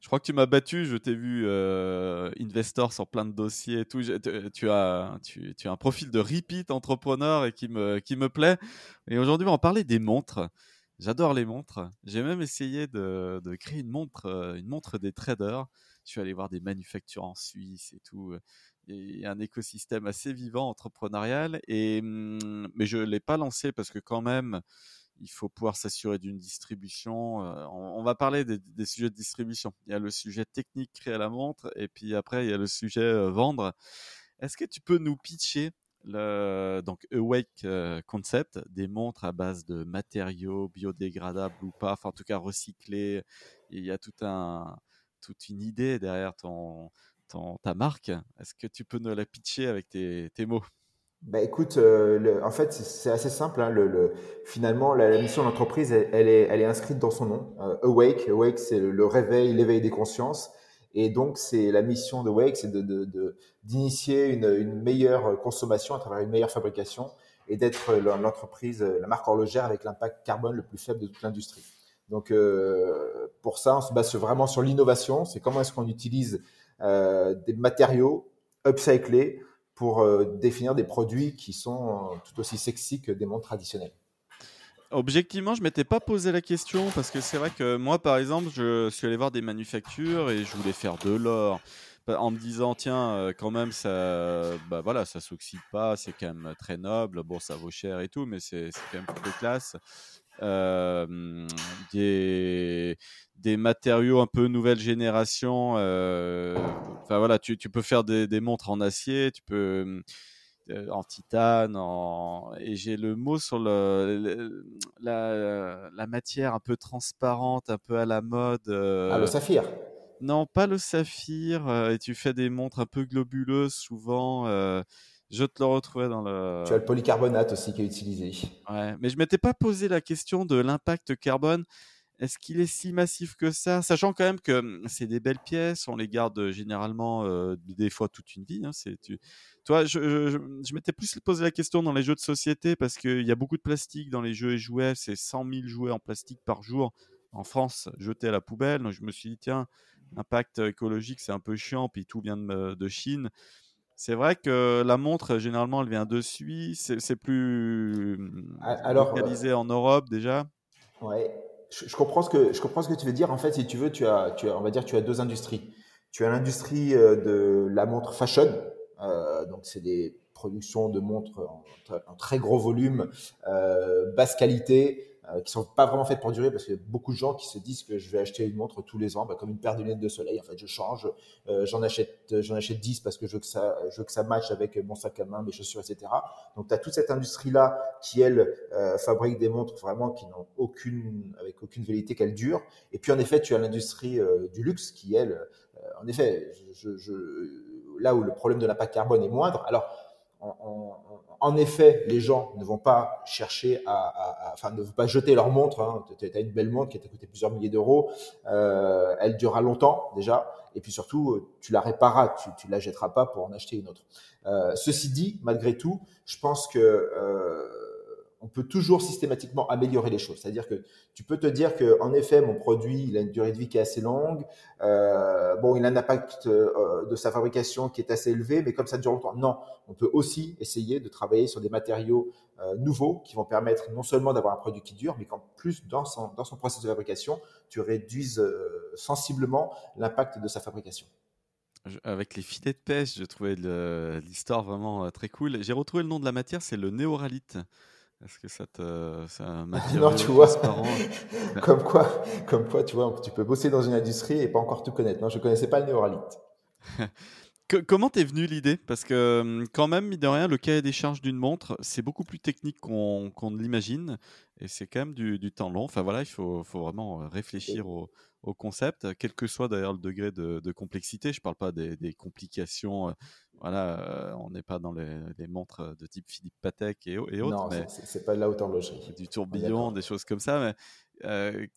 Je crois que tu m'as battu, je t'ai vu euh, investor sur plein de dossiers et tout. Tu, as, tu, as un profil de repeat entrepreneur et qui me, qui me plaît. Et aujourd'hui, on va parler des montres. J'adore les montres. J'ai même essayé de, de, créer une montre, euh, une montre des traders. Je suis allé voir des manufactures en Suisse et tout. Il y a un écosystème assez vivant entrepreneurial. Et, hum, mais je ne l'ai pas lancé parce que quand même, il faut pouvoir s'assurer d'une distribution. Euh, on, va parler des, sujets de distribution. Il y a le sujet technique créer la montre et puis après il y a le sujet euh, vendre. Est-ce que tu peux nous pitcher le donc Awake euh, Concept, des montres à base de matériaux biodégradables ou pas, enfin en tout cas recyclés. Il y a tout un, toute une idée derrière ton, ta marque. Est-ce que tu peux nous la pitcher avec tes mots? Bah écoute, euh, en fait, c'est assez simple. Hein, le, finalement, la, mission de l'entreprise, elle, est, elle est inscrite dans son nom. Euh, Awake, Awake, c'est le, réveil, l'éveil des consciences. Et donc, c'est la mission de Awake, c'est d'initier de, d'initier une, une, meilleure consommation à travers une meilleure fabrication et d'être l'entreprise, la marque horlogère avec l'impact carbone le plus faible de toute l'industrie. Donc, euh, pour ça, on se base vraiment sur l'innovation. C'est comment est-ce qu'on utilise euh, des matériaux upcyclés pour euh, définir des produits qui sont euh, tout aussi sexy que des montres traditionnelles. Objectivement, je m'étais pas posé la question parce que c'est vrai que moi, par exemple, je suis allé voir des manufactures et je voulais faire de l'or. Bah, en me disant tiens euh, quand même ça bah voilà ça s'oxyde pas c'est quand même très noble bon ça vaut cher et tout mais c'est quand même plutôt classe des, des matériaux un peu nouvelle génération. Euh, enfin voilà, tu, tu, peux faire des, des, montres en acier, tu peux euh, en titane, en... et j'ai le mot sur le, la, la, matière un peu transparente, un peu à la mode. Ah, le saphir. Non, pas le saphir. et tu fais des montres un peu globuleuses souvent. Je te le retrouvais dans le. Tu as le polycarbonate aussi qui est utilisé. Ouais, mais je m'étais pas posé la question de l'impact carbone. Est-ce qu'il est si massif que ça? Sachant quand même que hum, c'est des belles pièces, on les garde généralement euh, des fois toute une vie. Hein, c'est, tu... Toi, je, je, m'étais plus posé la question dans les jeux de société parce qu'il y a beaucoup de plastique dans les jeux et jouets. C'est 100 000 jouets en plastique par jour en France jetés à la poubelle. Donc je me suis dit, tiens, impact écologique, c'est un peu chiant, puis tout vient de, de Chine. C'est vrai que la montre, généralement, elle vient de Suisse. C'est plus Alors, localisé en Europe déjà. Ouais, je, comprends ce que je comprends ce que tu veux dire. En fait, si tu veux, tu as, tu as, on va dire, tu as deux industries. Tu as l'industrie euh, de la montre fashion. Euh, donc, c'est des productions de montres en, très gros volume, euh, basse qualité, euh, qui sont pas vraiment faites pour durer parce a beaucoup de gens qui se disent que je vais acheter une montre tous les ans, bah, comme une paire de lunettes de soleil. En fait, je change, euh, j'en achète, j'en achète 10 parce que je veux que ça, je veux que ça matche avec mon sac à main, mes chaussures, etc. Donc, tu as toute cette industrie-là qui, elle, euh, fabrique des montres vraiment qui n'ont aucune, avec aucune vérité qu'elles durent. Et puis, en effet, tu as l'industrie du luxe qui, elle, en effet, je, je, là où le problème de l'impact carbone est moindre. Alors, en effet, les gens ne vont pas chercher à, enfin, ne vont pas jeter leur montre. Hein. Tu as une belle montre qui t'a coûté plusieurs milliers d'euros. Euh, elle durera longtemps déjà. Et puis surtout, tu la répareras. Tu, tu la jetteras pas pour en acheter une autre. Euh, ceci dit, malgré tout, je pense que euh, on peut toujours systématiquement améliorer les choses. C'est-à-dire que tu peux te dire que, en effet, mon produit, il a une durée de vie qui est assez longue. Euh, bon, il a un impact euh, de sa fabrication qui est assez élevé, mais comme ça dure longtemps, non. On peut aussi essayer de travailler sur des matériaux euh, nouveaux qui vont permettre non seulement d'avoir un produit qui dure, mais qu'en plus, dans son, dans son processus de fabrication, tu réduises sensiblement l'impact de sa fabrication avec les filets de pêche, je trouvais l'histoire vraiment très cool. J'ai retrouvé le nom de la matière, c'est le néoralite. Est-ce que ça te. Ça non, tu vois. comme, quoi, comme quoi, tu vois, tu peux bosser dans une industrie et pas encore tout connaître. Non, je ne connaissais pas le néoralite. comment t'es venu l'idée? Parce que hum, quand même, mine de rien, le cahier des charges d'une montre, c'est beaucoup plus technique qu'on ne l'imagine. Et c'est quand même du, du, temps long. Enfin voilà, il faut, faut vraiment euh, réfléchir au, au concept, quel que soit d'ailleurs le degré de, complexité. Je ne parle pas des, complications. Voilà, on n'est pas dans les, montres de type Philippe Patek et, et autres. Non, c'est pas de la haute horlogerie. Du tourbillon, des choses comme ça. Mais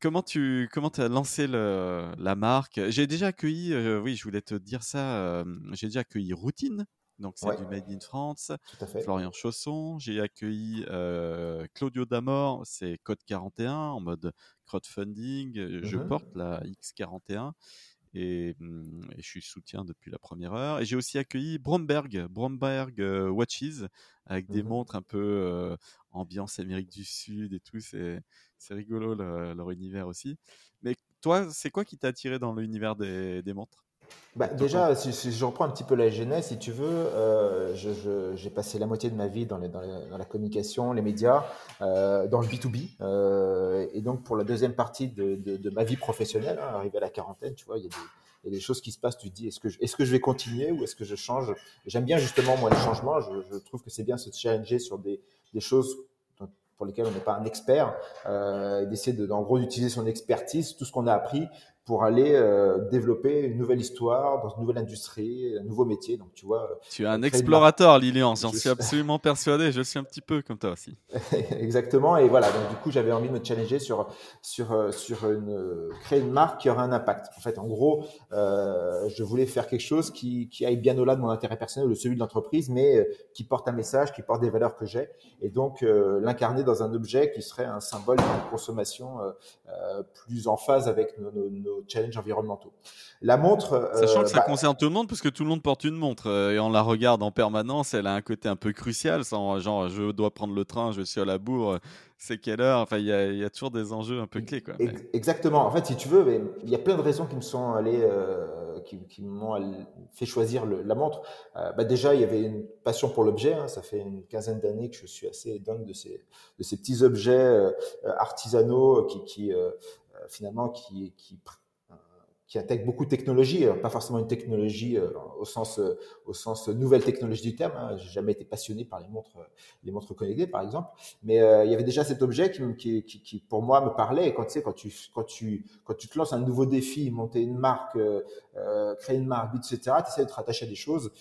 comment tu comment as lancé le, la marque? J'ai déjà accueilli, oui, je voulais te dire ça, j'ai déjà accueilli Routine, donc c'est du Made in France. Florian Chausson. J'ai accueilli Claudio Damor, c'est Code 41 en mode crowdfunding. Je mmh porte la X41 et, mmh, et, je suis soutien depuis la première heure. Et j'ai aussi accueilli Bromberg, Bromberg Watches avec des mmh montres un peu ambiance Amérique du Sud et tout. C'est rigolo leur univers aussi. Mais toi, c'est quoi qui t'a attiré dans l'univers des, des montres? Bah, déjà, si, je reprends un petit peu la genèse, si tu veux, euh, j'ai passé la moitié de ma vie dans, dans, la communication, les médias, euh, dans le B2B. Euh, et donc, pour la deuxième partie de, de, ma vie professionnelle, hein, arrivé à la quarantaine, tu vois, il y, a des choses qui se passent. Tu te dis, est-ce que, je, est-ce que je vais continuer ou est-ce que je change? J'aime bien justement, moi, le changement. Je, je trouve que c'est bien se challenger sur des, des choses pour lesquelles on n'est pas un expert, euh, d'essayer de, en gros d'utiliser son expertise, tout ce qu'on a appris pour aller euh, développer une nouvelle histoire dans une nouvelle industrie, un nouveau métier. Donc, tu vois. Euh, tu es un explorateur, Lilian. J'en suis absolument persuadé. Je suis un petit peu comme toi aussi. Exactement. Et voilà. Donc, du coup, j'avais envie de me challenger sur sur euh, sur une créer une marque qui aurait un impact. En fait, en gros, euh, je voulais faire quelque chose qui qui aille bien au-delà de mon intérêt personnel ou de celui de l'entreprise, mais qui porte un message, qui porte des valeurs que j'ai, et donc l'incarner dans un objet qui serait un symbole de consommation plus en phase avec nos, nos challenges environnementaux. La montre. Sachant que ça bah concerne tout le monde, parce que tout le monde porte une montre euh, et on la regarde en permanence. Elle a un côté un peu crucial, sans, genre je dois prendre le train, je suis à la bourre, c'est quelle heure Enfin, il y, a toujours des enjeux un peu clés. Quoi. Exactement. En fait, si tu veux, il y a plein de raisons qui me sont allées, euh, qui, m'ont fait choisir la montre. Euh, bah déjà, il y avait une passion pour l'objet. Hein. Ça fait une quinzaine d'années que je suis assez dingue de ces, de ces petits objets artisanaux qui, qui finalement, qui, qui qui intègre beaucoup de technologies, pas forcément une technologie euh, au sens euh, au sens nouvelle technologie du terme. Hein. J'ai jamais été passionné par les montres les montres connectées par exemple, mais euh, il y avait déjà cet objet qui, qui, qui, pour moi me parlait. Quand tu sais quand tu quand tu quand tu te lances un nouveau défi, monter une marque, créer une marque, etc. Tu essaies de te rattacher à des choses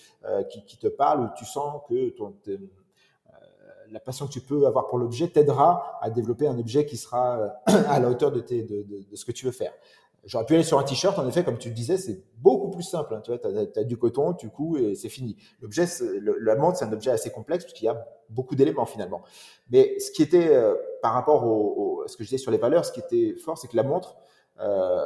qui, qui te parlent où tu sens que ton la passion que tu peux avoir pour l'objet t'aidera à développer un objet qui sera à la hauteur de, tes, de, de, ce que tu veux faire. J'aurais pu aller sur un t-shirt, en effet, comme tu le disais, c'est beaucoup plus simple. Hein, tu vois, tu as, du coton, tu couds et c'est fini. L'objet, la montre, c'est un objet assez complexe parce qu'il y a beaucoup d'éléments finalement. Mais ce qui était, euh, par rapport au, à ce que je disais sur les valeurs, ce qui était fort, c'est que la montre, euh,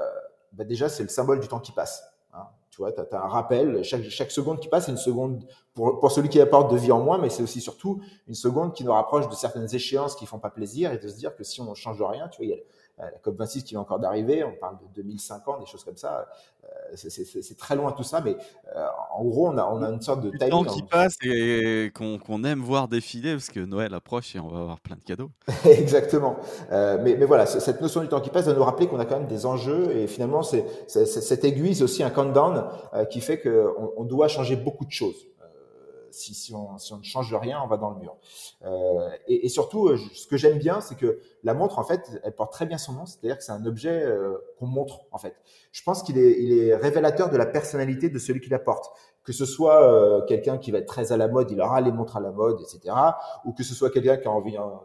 bah déjà, c'est le symbole du temps qui passe. Hein. Tu vois, tu as, un rappel. Chaque, chaque seconde qui passe, c'est une seconde pour, pour celui qui apporte de vie en moins, mais c'est aussi surtout une seconde qui nous rapproche de certaines échéances qui font pas plaisir et de se dire que si on change rien, tu vois, il y a la COP26 qui vient encore d'arriver, on parle de 2050, des choses comme ça. Euh, c'est très loin tout ça, mais euh, en gros, on a, on a une sorte de timing. temps qui passe et qu'on aime voir défiler parce que Noël approche et on va avoir plein de cadeaux. Exactement. mais, mais, voilà, cette notion du temps qui passe doit nous rappeler qu'on a quand même des enjeux et finalement, c'est cette aiguille, c'est aussi un countdown qui fait qu'on on doit changer beaucoup de choses si, si, on, ne change rien, on va dans le mur. Euh, et, surtout, euh, ce que j'aime bien, c'est que la montre, en fait, elle porte très bien son nom, c'est-à-dire que c'est un objet euh, qu'on montre, en fait. Je pense qu'il est, révélateur de la personnalité de celui qui la porte. Que ce soit euh, quelqu'un qui va être très à la mode, il aura les montres à la mode, etc. Ou que ce soit quelqu'un qui a envie hein,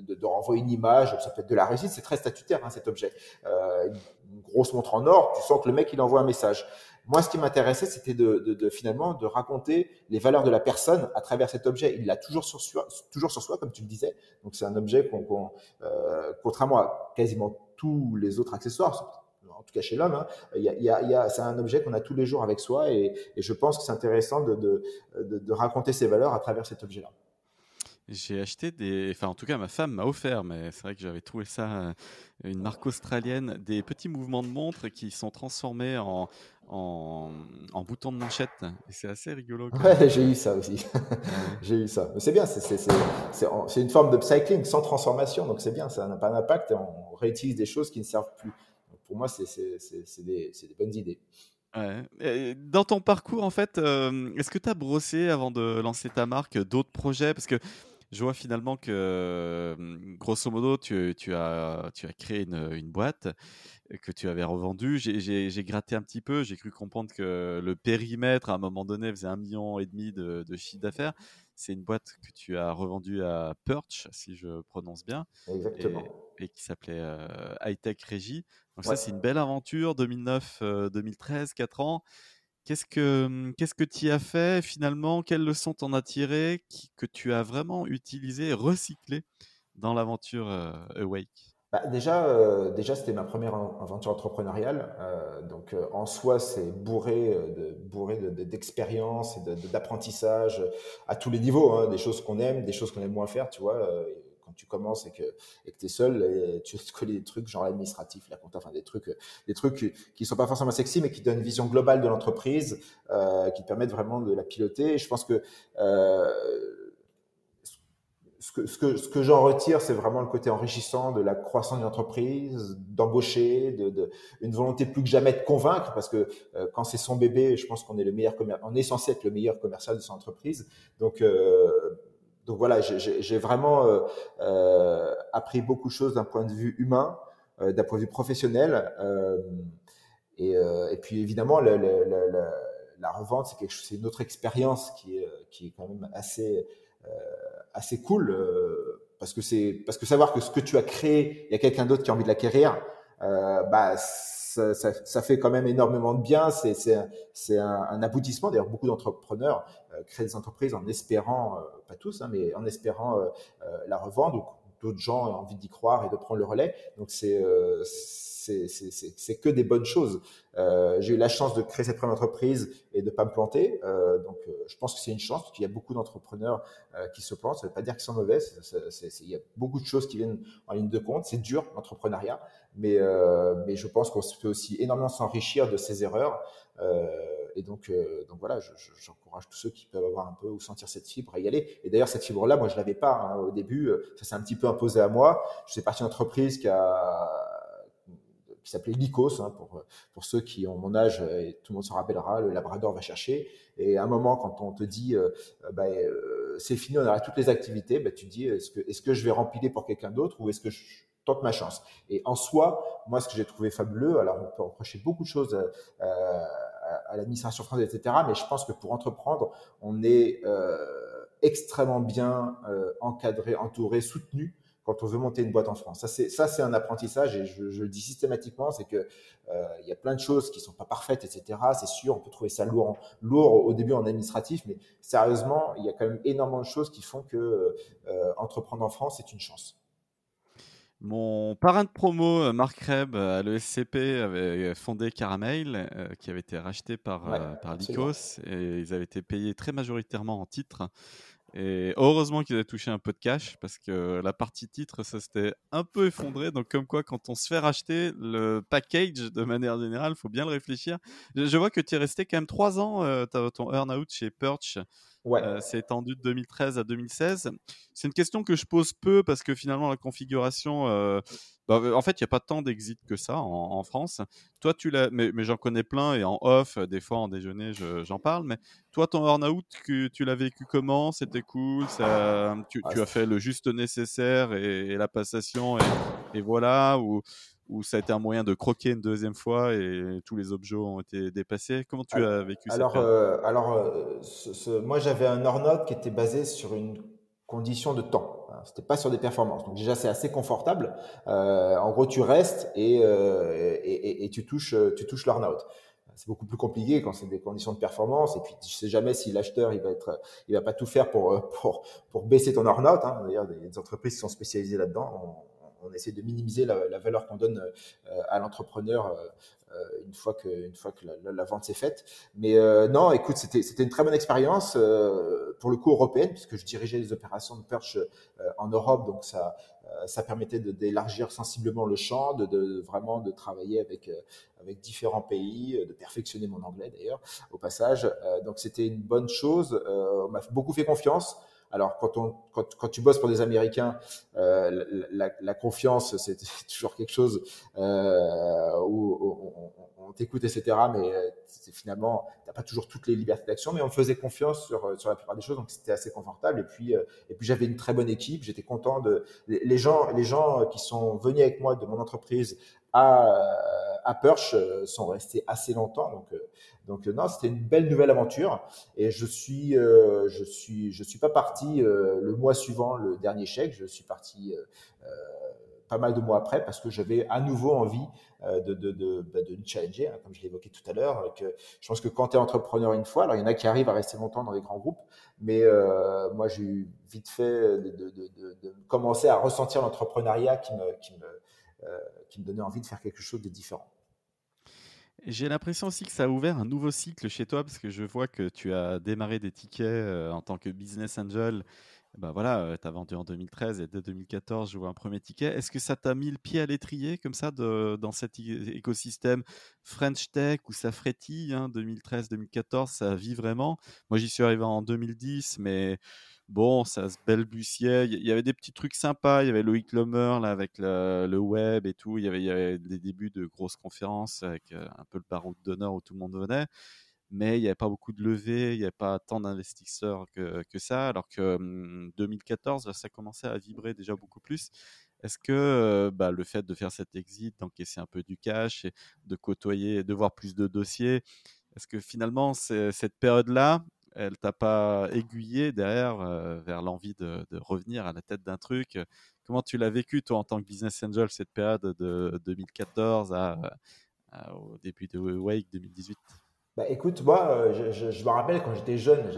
de, renvoyer une image, ça peut être de la réussite, c'est très statutaire, hein, cet objet. Euh, une grosse montre en or, tu sens que le mec, il envoie un message. Moi, ce qui m'intéressait, c'était de, de, de, finalement de raconter les valeurs de la personne à travers cet objet. Il l'a toujours sur soi, toujours sur soi, comme tu le disais. Donc, c'est un objet qu'on, euh, contrairement à quasiment tous les autres accessoires, en tout cas chez l'homme, hein, y a, c'est un objet qu'on a tous les jours avec soi, et, et je pense que c'est intéressant de, de, raconter ces valeurs à travers cet objet-là. J'ai acheté des. Enfin, en tout cas, ma femme m'a offert, mais c'est vrai que j'avais trouvé ça, euh, une marque australienne, des petits mouvements de montre qui sont transformés en, en, en boutons de manchette. Et c'est assez rigolo. Ouais, j'ai eu ça aussi. j'ai eu ça. Mais c'est bien, c'est une forme de cycling sans transformation, donc c'est bien, ça n'a pas d'impact, on réutilise des choses qui ne servent plus. Donc pour moi, c'est des, des bonnes idées. Ouais. dans ton parcours, en fait, euh, est-ce que tu as brossé avant de lancer ta marque d'autres projets? Parce que je vois finalement que, grosso modo, tu, tu, as, tu as créé une, une boîte que tu avais revendue. J'ai gratté un petit peu, j'ai cru comprendre que le périmètre, à un moment donné, faisait un million et demi de, de chiffre d'affaires. C'est une boîte que tu as revendue à Perch, si je prononce bien. Exactement. Et, qui s'appelait Hightech Régie. Donc ça, c'est une belle aventure, 2009-2013, 4 ans. Qu'est-ce que qu'est-ce que tu as fait finalement? Quelles leçons t'en as tiré que tu as vraiment utilisé, recyclé dans l'aventure Awake? Bah, déjà, déjà c'était ma première aventure entrepreneuriale. donc, en soi, c'est bourré de bourré d'expérience et d'apprentissage à tous les niveaux. Hein, des choses qu'on aime, des choses qu'on aime moins faire. Tu vois, quand tu commences et que et que t'es seul, et tu connais des trucs genre l'administratif, la compta, enfin des trucs des trucs qui sont pas forcément sexy, mais qui donnent une vision globale de l'entreprise, qui te permettent vraiment de la piloter. Je pense que ce que, j'en retire, c'est vraiment le côté enrichissant de la croissance d'une entreprise, d'embaucher, de, de, une volonté plus que jamais de convaincre, parce que euh, quand c'est son bébé, je pense qu'on est le meilleur on est censé être le meilleur commercial de son entreprise. Donc, euh, donc voilà, j'ai vraiment euh, euh, appris beaucoup de choses d'un point de vue humain, euh, d'un point de vue professionnel, et, puis évidemment, la revente, c'est une autre expérience qui est, qui est quand même assez assez cool parce que c'est parce que savoir que ce que tu as créé, il y a quelqu'un d'autre qui a envie de l'acquérir, bah ça, fait quand même énormément de bien. C'est un, aboutissement. D'ailleurs, beaucoup d'entrepreneurs euh, créent des entreprises en espérant, euh, pas tous, hein, mais en espérant euh, la revendre. ou d'autres gens ont envie d'y croire et de prendre le relais. Donc c'est que des bonnes choses. J'ai eu la chance de créer cette première entreprise et de pas me planter. Donc, je pense que c'est une chance qu'il y a beaucoup d'entrepreneurs qui se plantent. Ça ne veut pas dire qu'ils sont mauvais. il y a beaucoup de choses qui viennent en ligne de compte. C'est dur l'entrepreneuriat, mais euh, mais je pense qu'on peut aussi énormément s'enrichir de ces erreurs. et donc donc voilà, j'encourage tous ceux qui peuvent avoir un peu ou sentir cette fibre à y aller. Et d'ailleurs, cette fibre-là, moi, je l'avais pas hein, au début. Ça s'est un petit peu imposé à moi. Je suis parti d'une entreprise qui qui s'appelait Lycos, hein, pour, pour ceux qui ont mon âge, et tout le monde se rappellera, le Labrador va chercher. Et à un moment, quand on te dit, euh, bah, euh, c'est fini, on arrête toutes les activités, bah, tu te dis, est-ce que, est-ce que je vais remplir pour quelqu'un d'autre ou est-ce que je tente ma chance Et en soi, moi, ce que j'ai trouvé fabuleux, alors on peut reprocher beaucoup de choses euh, à l'administration française, etc., mais je pense que pour entreprendre, on est extrêmement bien encadré, entouré, soutenu quand on veut monter une boîte en France. Ça, c'est ça, c'est un apprentissage et je, je le dis systématiquement, c'est que euh, il y a plein de choses qui sont pas parfaites, etc. C'est sûr, on peut trouver ça lourd, lourd au début en administratif, mais sérieusement, il y a quand même énormément de choses qui font que euh, entreprendre en France, c'est une chance. Mon parrain de promo, euh, Marc Reb, à l'ESCP, avait fondé Caramel, euh, qui avait été racheté par, ouais, euh, par Lycos, et ils avaient été payés très majoritairement en titres. Et heureusement qu'ils avaient touché un peu de cash parce que la partie titre, ça s'était un peu effondré. Donc, comme quoi, quand on se fait racheter le package de manière générale, il faut bien le réfléchir. Je, vois que tu es resté quand même trois ans, euh, ton earn-out chez Perch. Ouais. Euh, c'est étendu de 2013 à 2016. C'est une question que je pose peu parce que finalement la configuration, euh, bah, en fait, il n'y a pas tant d'exit que ça en, en, France. Toi, tu l'as, mais, mais j'en connais plein et en off, des fois en déjeuner, j'en parle. Mais toi, ton earn-out, tu, tu l'as vécu comment? C'était cool ça, tu, ah, tu, as fait le juste nécessaire et, et la passation et, et voilà ou où ça a été un moyen de croquer une deuxième fois et tous les objets ont été dépassés. Comment tu as vécu alors, ça euh, Alors, euh, ce, ce, moi, j'avais un Ornote qui était basé sur une condition de temps. C'était pas sur des performances. Donc déjà, c'est assez confortable. Euh, en gros, tu restes et, euh, et, et, et, tu touches, tu touches l'Ornote. C'est beaucoup plus compliqué quand c'est des conditions de performance. Et puis, tu sais jamais si l'acheteur, il va être, il va pas tout faire pour, pour, pour baisser ton Ornote. Hein. D'ailleurs, il y a des entreprises qui sont spécialisées là-dedans on essaie de minimiser la, valeur qu'on donne euh, à l'entrepreneur euh, euh, une fois que, la, vente s'est faite. Mais non, écoute, c'était, une très bonne expérience pour le coup européenne, puisque je dirigeais les opérations de perche en Europe, donc ça, permettait d'élargir sensiblement le champ, de, de, vraiment de travailler avec, avec différents pays, de perfectionner mon anglais d'ailleurs au passage. donc c'était une bonne chose. on m'a beaucoup fait confiance. Alors, quand, on, quand, quand, tu bosses pour des Américains, euh, la, confiance, c'est toujours quelque chose euh, où, on, t'écoute, etc. Mais finalement, t'as pas toujours toutes les libertés d'action, mais on faisait confiance sur, sur la plupart des choses, donc c'était assez confortable. Et puis, et puis j'avais une très bonne équipe. J'étais content de les gens, les gens qui sont venus avec moi de mon entreprise à à Perche sont restés assez longtemps. Donc, donc non, c'était une belle nouvelle aventure. Et je suis, je suis, je suis pas parti le mois suivant le dernier chèque. Je suis parti pas mal de mois après parce que j'avais à nouveau envie euh, de, de, de, bah, de challenger, hein, comme je l'évoquais tout à l'heure. Je pense que quand tu es entrepreneur une fois, alors il y en a qui arrivent à rester longtemps dans les grands groupes, mais euh, moi j'ai eu vite fait de, commencer à ressentir l'entrepreneuriat qui me, qui, me, euh, qui me donnait envie de faire quelque chose de différent. J'ai l'impression aussi que ça a ouvert un nouveau cycle chez toi parce que je vois que tu as démarré des tickets en tant que business angel bah voilà, tu as vendu en 2013 et dès 2014, je vois un premier ticket. Est-ce que ça t'a mis le pied à l'étrier comme ça dans cet écosystème French Tech où ça frétille 2013-2014, hein, ça vit vraiment? Moi, j'y suis arrivé en 2010, mais bon, ça se balbutiait. Il y avait des petits trucs sympas. Il y avait Loïc Lomer là, avec le, web et tout. Il y, avait, des débuts de grosses conférences avec un peu le baron d'honneur où tout le monde venait mais il n'y avait pas beaucoup de levées, il n'y avait pas tant d'investisseurs que, ça, alors que 2014, ça commençait à vibrer déjà beaucoup plus. Est-ce que bah, le fait de faire cet exit, d'encaisser un peu du cash et de côtoyer, de voir plus de dossiers, est-ce que finalement cette période-là, elle t'a pas aiguillé derrière vers l'envie de, revenir à la tête d'un truc Comment tu l'as vécu toi en tant que business angel cette période de 2014 à, au début de Wake 2018 bah écoute, moi, euh, je, me rappelle quand j'étais jeune,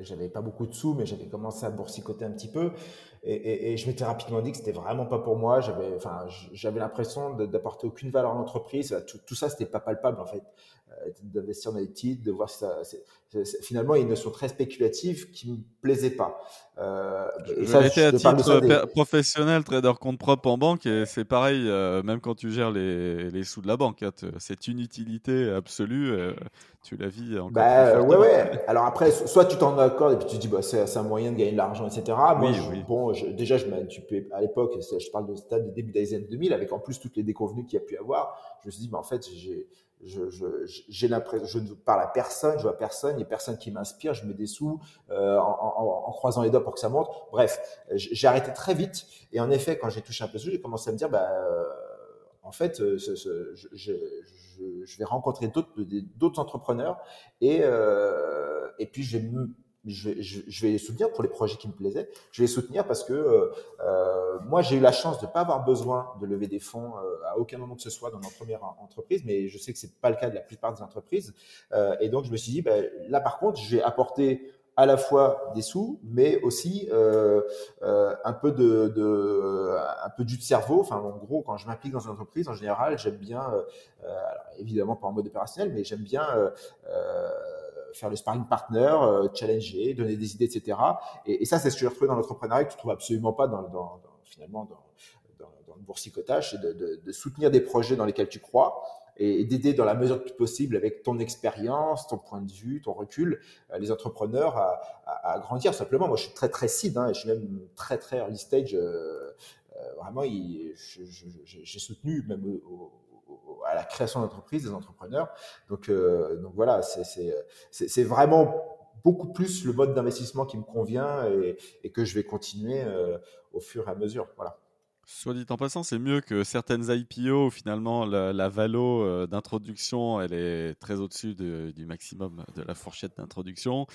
j'avais pas beaucoup de sous, mais j'avais commencé à boursicoter un petit peu, et je m'étais rapidement dit que c'était vraiment pas pour moi. J'avais, enfin, j'avais l'impression d'apporter aucune valeur à l'entreprise. Tout, tout, ça, c'était pas palpable en fait. Euh, d'investir dans les titres, de voir ça. finalement, il y a une notion très spéculative qui me plaisait pas. Euh, et ça, été à titre professionnel, trader compte propre en banque, et c'est pareil, euh, même quand tu gères les, les sous de la banque, hein, c'est une utilité absolue. Euh, tu la vis encore. Bah, ouais, ouais. Alors après, soit tu t'en accordes et puis tu dis, bah, c'est un moyen de gagner de l'argent, etc. Moi, bon, déjà, je à l'époque, je parle de stade de début des années 2000, avec en plus toutes les déconvenues qu'il y a pu avoir, je me suis dit, bah, en fait, j'ai je, j'ai l'impression, je ne parle à personne, je vois personne, il n'y a personne qui m'inspire, je mets des sous euh, en, en, croisant les doigts pour que ça monte. Bref, j'ai arrêté très vite. Et en effet, quand j'ai touché un peu sous, j'ai commencé à me dire, bah, euh, en fait, euh, ce, ce, je, je, je, vais rencontrer d'autres, d'autres entrepreneurs et, euh, et puis je vais je vais, je, vais les soutenir pour les projets qui me plaisaient. Je vais les soutenir parce que euh, euh moi, j'ai eu la chance de ne pas avoir besoin de lever des fonds euh, à aucun moment que ce soit dans ma première entreprise, mais je sais que c'est pas le cas de la plupart des entreprises. Euh, et donc, je me suis dit, ben, là, par contre, je vais apporter à la fois des sous, mais aussi euh, euh, un peu de, de, un peu du cerveau. Enfin, en gros, quand je m'implique dans une entreprise, en général, j'aime bien, alors, évidemment pas en mode opérationnel, mais j'aime bien faire le sparring partner, euh, challenger, donner des idées, etc. Et, ça, c'est ce que j'ai retrouvé dans l'entrepreneuriat que tu trouves absolument pas dans, finalement dans, le boursicotage, c'est de, soutenir des projets dans lesquels tu crois et, d'aider dans la mesure possible avec ton expérience, ton point de vue, ton recul, euh, les entrepreneurs à, grandir simplement. Moi, je suis très très seed, hein, je suis même très très early stage. Euh vraiment, j'ai soutenu même au, à la création d'entreprise, des entrepreneurs. Donc, euh, donc voilà, c'est vraiment beaucoup plus le mode d'investissement qui me convient et, que je vais continuer euh, au fur et à mesure. Voilà. Soit dit en passant, c'est mieux que certaines IPO où finalement la, valo euh, d'introduction, elle est très au-dessus du maximum de la fourchette d'introduction.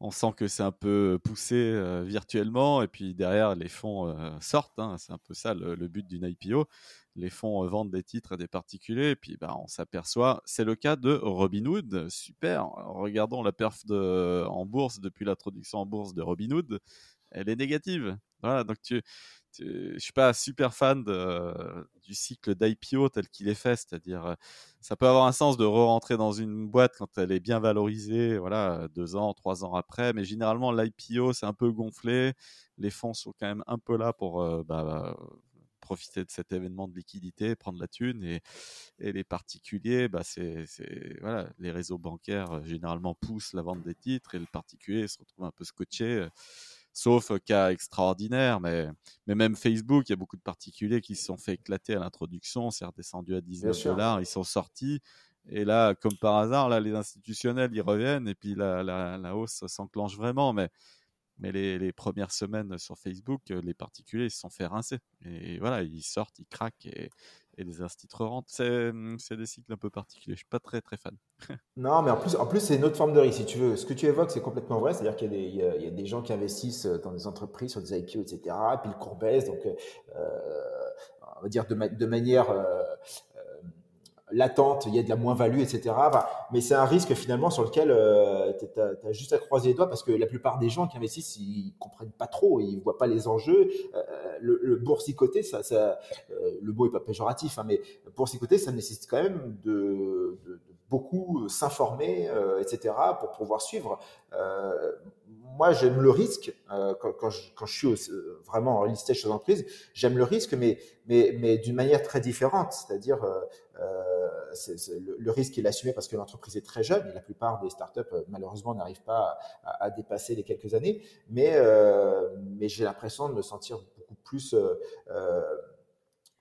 On sent que c'est un peu poussé virtuellement et puis derrière les fonds sortent. Hein. c'est un peu ça le but d'une IPO les fonds vendent des titres à des particuliers, et puis bah, on s'aperçoit, c'est le cas de Robinhood, super, regardons la perf en bourse depuis l'introduction en bourse de Robinhood, elle est négative. Voilà, donc tu, tu je suis pas super fan du cycle d'IPO tel qu'il est fait, c'est-à-dire ça peut avoir un sens de re-rentrer dans une boîte quand elle est bien valorisée, voilà, deux ans, trois ans après, mais généralement l'IPO c'est un peu gonflé, les fonds sont quand même un peu là pour bah, profiter de cet événement de liquidité, prendre la thune et, et les particuliers, bah c'est, voilà, les réseaux bancaires euh, généralement poussent la vente des titres et le particulier se retrouve un peu scotché, euh, sauf cas extraordinaire, mais, mais même Facebook, il y a beaucoup de particuliers qui se sont fait éclater à l'introduction, c'est redescendu à 19 dollars, ils sont sortis Et là, comme par hasard, là, les institutionnels, ils reviennent et puis la, la, hausse s'enclenche vraiment. Mais, mais les, les, premières semaines sur Facebook, les particuliers se sont fait rincer. Et voilà, ils sortent, ils craquent et, et les instituts rentrent. C'est des cycles un peu particuliers. Je suis pas très très fan. non, mais en plus, en plus c'est une autre forme de risque. Si tu veux, ce que tu évoques, c'est complètement vrai. C'est-à-dire qu'il y, y, a des gens qui investissent dans des entreprises sur des IPO, etc. Et puis le cours baisse. Donc, euh, on va dire de, de manière euh, latente, il y a de la moins-value, etc. mais c'est un risque finalement sur lequel euh, tu as, juste à croiser les doigts parce que la plupart des gens qui investissent, ils comprennent pas trop, ils voient pas les enjeux. Euh, le, le, boursicoté, ça, ça euh, le mot est pas péjoratif, hein, mais boursicoté, ça nécessite quand même de, de, de beaucoup s'informer, etc. pour pouvoir suivre. moi, j'aime le risque quand, quand, je, quand, je, suis vraiment en listage chez l'entreprise. J'aime le risque, mais, mais, mais d'une manière très différente. C'est-à-dire, le, risque est assumé parce que l'entreprise est très jeune et la plupart des startups euh, malheureusement n'arrivent pas à, dépasser les quelques années. Mais, euh, mais j'ai l'impression de me sentir beaucoup plus euh,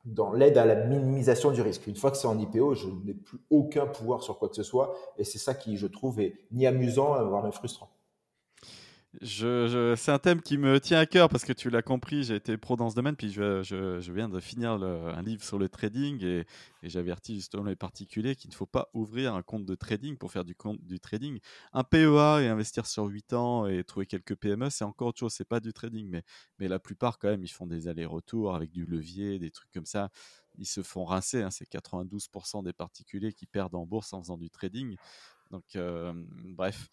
dans l'aide à la minimisation du risque. Une fois que c'est en IPO, je n'ai plus aucun pouvoir sur quoi que ce soit et c'est ça qui, je trouve, est ni amusant, voire même frustrant. C'est un thème qui me tient à cœur parce que tu l'as compris, j'ai été pro dans ce domaine, puis je, viens de finir un livre sur le trading et, j'avertis justement les particuliers qu'il ne faut pas ouvrir un compte de trading pour faire du, compte, du trading. Un PEA et investir sur 8 ans et trouver quelques PME, c'est encore autre chose, c'est pas du trading, mais, mais la plupart quand même, ils font des allers-retours avec du levier, des trucs comme ça. Ils se font rincer, hein, c'est 92% des particuliers qui perdent en bourse en faisant du trading. Donc, euh, bref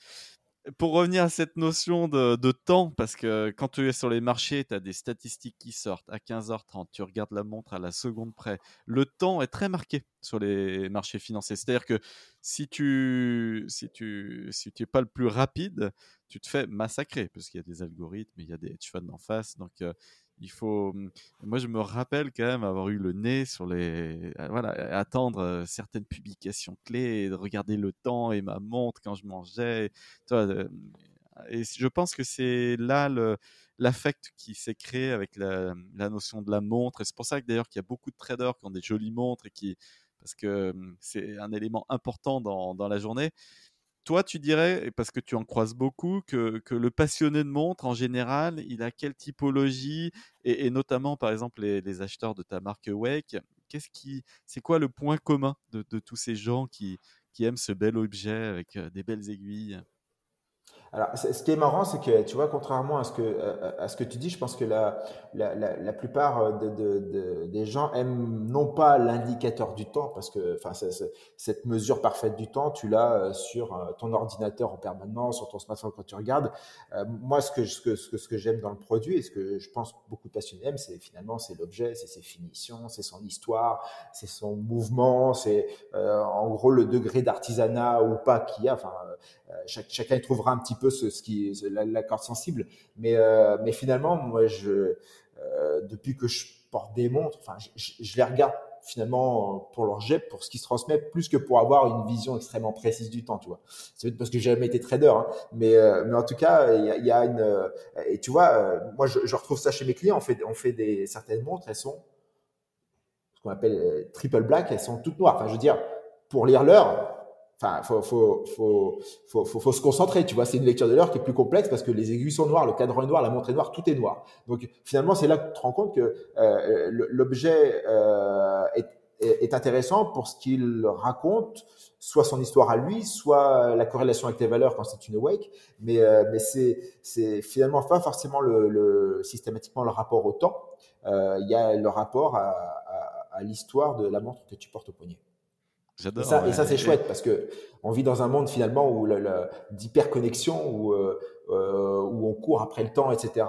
pour revenir à cette notion de, temps, parce que quand tu es sur les marchés, tu as des statistiques qui sortent à 15h30, tu regardes la montre à la seconde près. Le temps est très marqué sur les marchés financiers. C'est-à-dire que si tu si tu si tu es pas le plus rapide, tu te fais massacrer parce qu'il y a des algorithmes, il y a des hedge funds en face. Donc euh, il faut. Mmh, moi, je me rappelle quand même avoir eu le nez sur les. Euh, voilà, attendre euh, certaines publications clés, de regarder le temps et ma montre quand je mangeais. et je pense que c'est là le l'affect qui s'est créé avec la, la, notion de la montre. C'est pour ça que d'ailleurs qu'il y a beaucoup de traders qui ont des jolies montres et qui parce que mmh, c'est un élément important dans, dans la journée toi, tu dirais, parce que tu en croises beaucoup, que, le passionné de montre, en général, il a quelle typologie et, notamment, par exemple, les, acheteurs de ta marque Wake, qu'est-ce qui, c'est quoi le point commun de, tous ces gens qui, qui aiment ce bel objet avec euh, des belles aiguilles? Alors, ce qui est marrant, c'est que, tu vois, contrairement à ce que, à ce que tu dis, je pense que la, la, la, la plupart de, de, de, des gens aiment non pas l'indicateur du temps, parce que enfin, cette mesure parfaite du temps, tu l'as euh, sur euh, ton ordinateur en permanence, sur ton smartphone quand tu regardes. Euh, moi, ce que, ce que, ce que, ce que j'aime dans le produit et ce que je pense beaucoup de passionnés aiment, c'est finalement c'est l'objet, c'est ses finitions, c'est son histoire, c'est son mouvement, c'est en gros le degré d'artisanat ou pas qu'il y a. Enfin, chacun y trouvera un petit peu ce, qui la, corde sensible. Mais, euh, mais finalement, moi, je, euh, depuis que je porte des montres, enfin, je, les regarde finalement pour leur jet, pour ce qui se transmet, plus que pour avoir une vision extrêmement précise du temps, tu vois. C'est parce que j'ai jamais été trader, hein. mais euh, mais en tout cas, il y a, y a, une et tu vois, moi je, je, retrouve ça chez mes clients. On fait on fait des certaines montres, elles sont ce qu'on appelle triple black, elles sont toutes noires. Enfin, je veux dire, pour lire l'heure, Enfin, faut, se concentrer, tu vois. C'est une lecture de l'heure qui est plus complexe parce que les aiguilles sont noires, le cadran est noir, la montre est noire, tout est noir. Donc, finalement, c'est là que tu te rends compte que euh, l'objet euh, est, intéressant pour ce qu'il raconte, soit son histoire à lui, soit la corrélation avec tes valeurs quand c'est une awake. Mais, euh, c'est, finalement pas forcément systématiquement le rapport au temps. Il y a le rapport à l'histoire de la montre que tu portes au poignet. Et ça, c'est chouette parce que on vit dans un monde finalement où d'hyperconnexion, où, euh, euh, où on court après le temps, etc.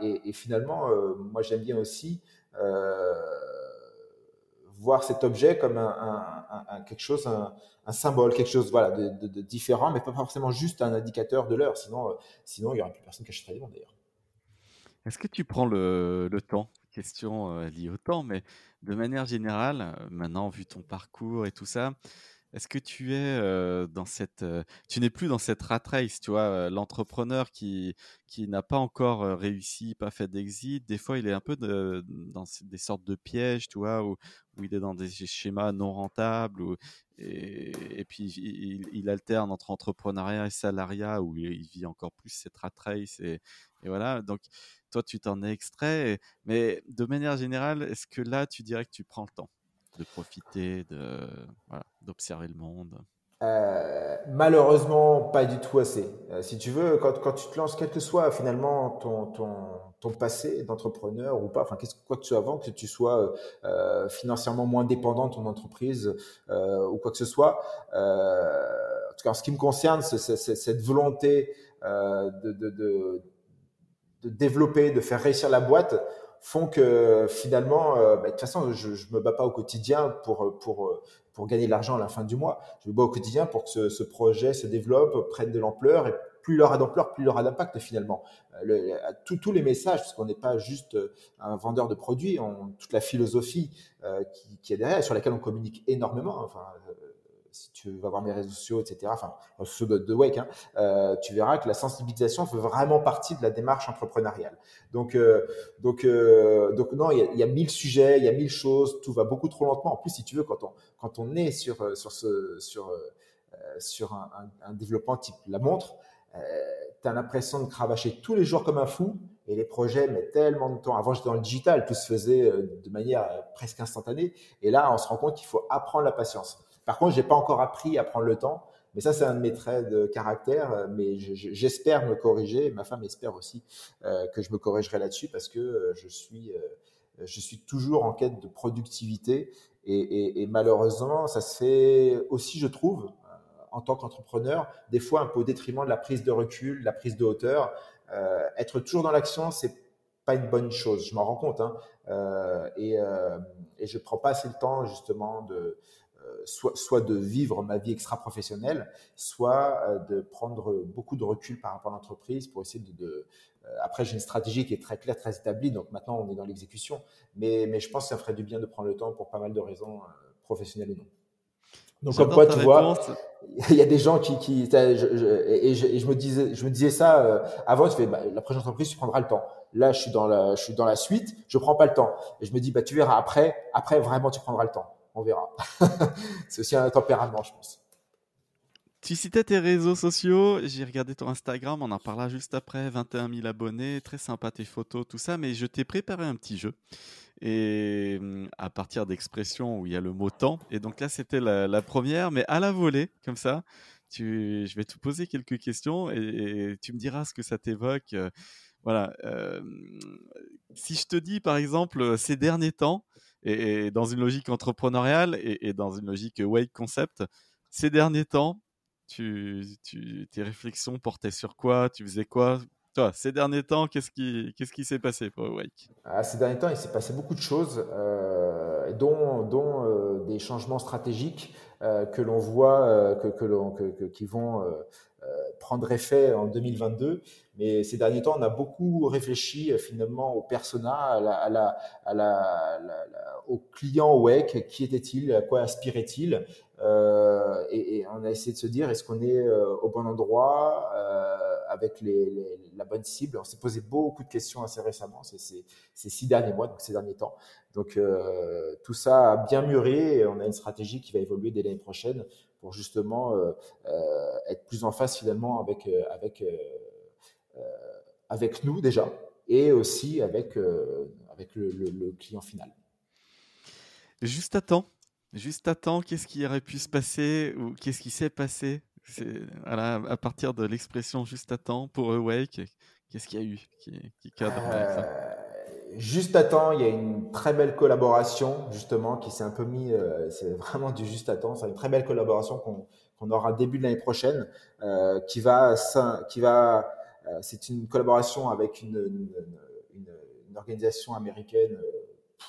Et, et, et finalement, euh, moi j'aime bien aussi euh, voir cet objet comme un, un, un quelque chose, un, symbole, quelque chose voilà de, de, de, différent, mais pas forcément juste un indicateur de l'heure. Sinon, sinon il y aurait plus personne qui achèterait des d'ailleurs. Est-ce que tu prends le, temps Question liée au temps, mais de manière générale, maintenant, vu ton parcours et tout ça, est-ce que tu es dans cette, tu n'es plus dans cette rat race, tu vois, l'entrepreneur qui qui n'a pas encore réussi, pas fait d'exit? Des fois, il est un peu dans des sortes de pièges, tu vois, où, où il est dans des schémas non rentables, et, puis il, alterne entre entrepreneuriat et salariat où il, vit encore plus cette rat race et, et voilà. Donc toi, tu t'en es extrait, mais de manière générale, est-ce que là, tu dirais que tu prends le temps? De profiter, de d'observer le monde euh, malheureusement, pas du tout assez. Euh, si tu veux, quand, quand, tu te lances, quel que soit finalement ton, ton, ton passé d'entrepreneur ou pas, enfin, quoi que tu sois avant, que tu sois euh, financièrement moins dépendant de ton entreprise ou quoi que ce soit, en tout cas, en ce qui me concerne, c'est, cette volonté de, de, de, développer, de faire réussir la boîte font que finalement, bah, de toute façon, je, je me bats pas au quotidien pour pour pour gagner de l'argent à la fin du mois. Je me bats au quotidien pour que ce, projet se développe, prenne de l'ampleur et plus il aura d'ampleur, plus il aura d'impact finalement. Euh, tous les messages, parce qu'on n'est pas juste euh, un vendeur de produits, toute la philosophie euh, qui, est derrière, sur laquelle on communique énormément. Euh, si tu vas voir mes réseaux sociaux, etc., enfin, ceux de, Wake, hein, euh, tu verras que la sensibilisation fait vraiment partie de la démarche entrepreneuriale. Donc, euh, donc, euh, donc non, il y, a, mille sujets, il y a mille choses, tout va beaucoup trop lentement. En plus, si tu veux, quand on, quand on est sur, euh, sur, ce, sur, euh, sur un, un, développement type la montre, euh, tu as l'impression de cravacher tous les jours comme un fou et les projets mettent tellement de temps. Avant, j'étais dans le digital, tout se faisait de manière presque instantanée. Et là, on se rend compte qu'il faut apprendre la patience. Par contre, j'ai pas encore appris à prendre le temps. Mais ça, c'est un de mes traits de caractère. Mais j'espère me corriger. Ma femme espère aussi euh, que je me corrigerai là-dessus parce que euh, je suis, euh, je suis toujours en quête de productivité. Et, malheureusement, ça se fait aussi, je trouve, en tant qu'entrepreneur, des fois un peu au détriment de la prise de recul, de la prise de hauteur. Euh, être toujours dans l'action, c'est pas une bonne chose. Je m'en rends compte. Hein. Euh, et, euh, et je prends pas assez le temps justement de soit, soit de vivre ma vie extra-professionnelle, soit euh, de prendre beaucoup de recul par rapport à l'entreprise pour essayer de... de euh, après, j'ai une stratégie qui est très claire, très établie, donc maintenant on est dans l'exécution. Mais, mais je pense que ça ferait du bien de prendre le temps pour pas mal de raisons euh, professionnelles ou non. Donc comme quoi, tu vois, il y a des gens qui, qui je, je, et, je, et, je, me disais, je me disais ça euh, avant. Tu fais, bah, la prochaine entreprise, tu prendras le temps. Là, je suis dans la, je suis dans la suite, je prends pas le temps. Et je me dis, bah, tu verras après, après vraiment, tu prendras le temps on verra. c'est aussi un tempérament, je pense. Tu citais tes réseaux sociaux, j'ai regardé ton Instagram, on en parlera juste après, 21 000 abonnés, très sympa tes photos, tout ça, mais je t'ai préparé un petit jeu. Et hum, à partir d'expressions où il y a le mot temps, et donc là c'était la, première, mais à la volée, comme ça, tu, je vais te poser quelques questions et, tu me diras ce que ça t'évoque. Euh, voilà. Euh, si je te dis par exemple ces derniers temps, et, dans une logique entrepreneuriale et, dans une logique Wake Concept, ces derniers temps, tu, tes réflexions portaient sur quoi? Tu faisais quoi? Toi, ces derniers temps, qu'est-ce qui qu'est-ce s'est passé pour Wake? Ah, Ces derniers temps, il s'est passé beaucoup de choses, euh, dont, dont euh, des changements stratégiques euh, que l'on voit, que, que, que, qui vont prendre effet en 2022. Mais ces derniers temps, on a beaucoup réfléchi finalement au persona, à la, à la, au client WEC, qui était-il, à quoi aspirait-il? Et, on a essayé de se dire, est-ce qu'on est au bon endroit, avec la bonne cible On s'est posé beaucoup de questions assez récemment, ces, six derniers mois, donc ces derniers temps. Donc euh, tout ça a bien mûri et on a une stratégie qui va évoluer dès l'année prochaine pour justement être plus en face finalement avec, nous déjà et aussi avec, le client final. Juste à temps, juste à temps, qu'est-ce qui aurait pu se passer ou qu'est-ce qui s'est passé voilà, à partir de l'expression juste à temps pour Awake Qu'est-ce qu'il y a eu qui, cadre euh, Juste à temps, il y a une très belle collaboration justement qui s'est un peu mis, euh, c'est vraiment du juste à temps, c'est une très belle collaboration qu'on qu aura début de l'année prochaine, euh, qui va, qui va, c'est une collaboration avec une organisation américaine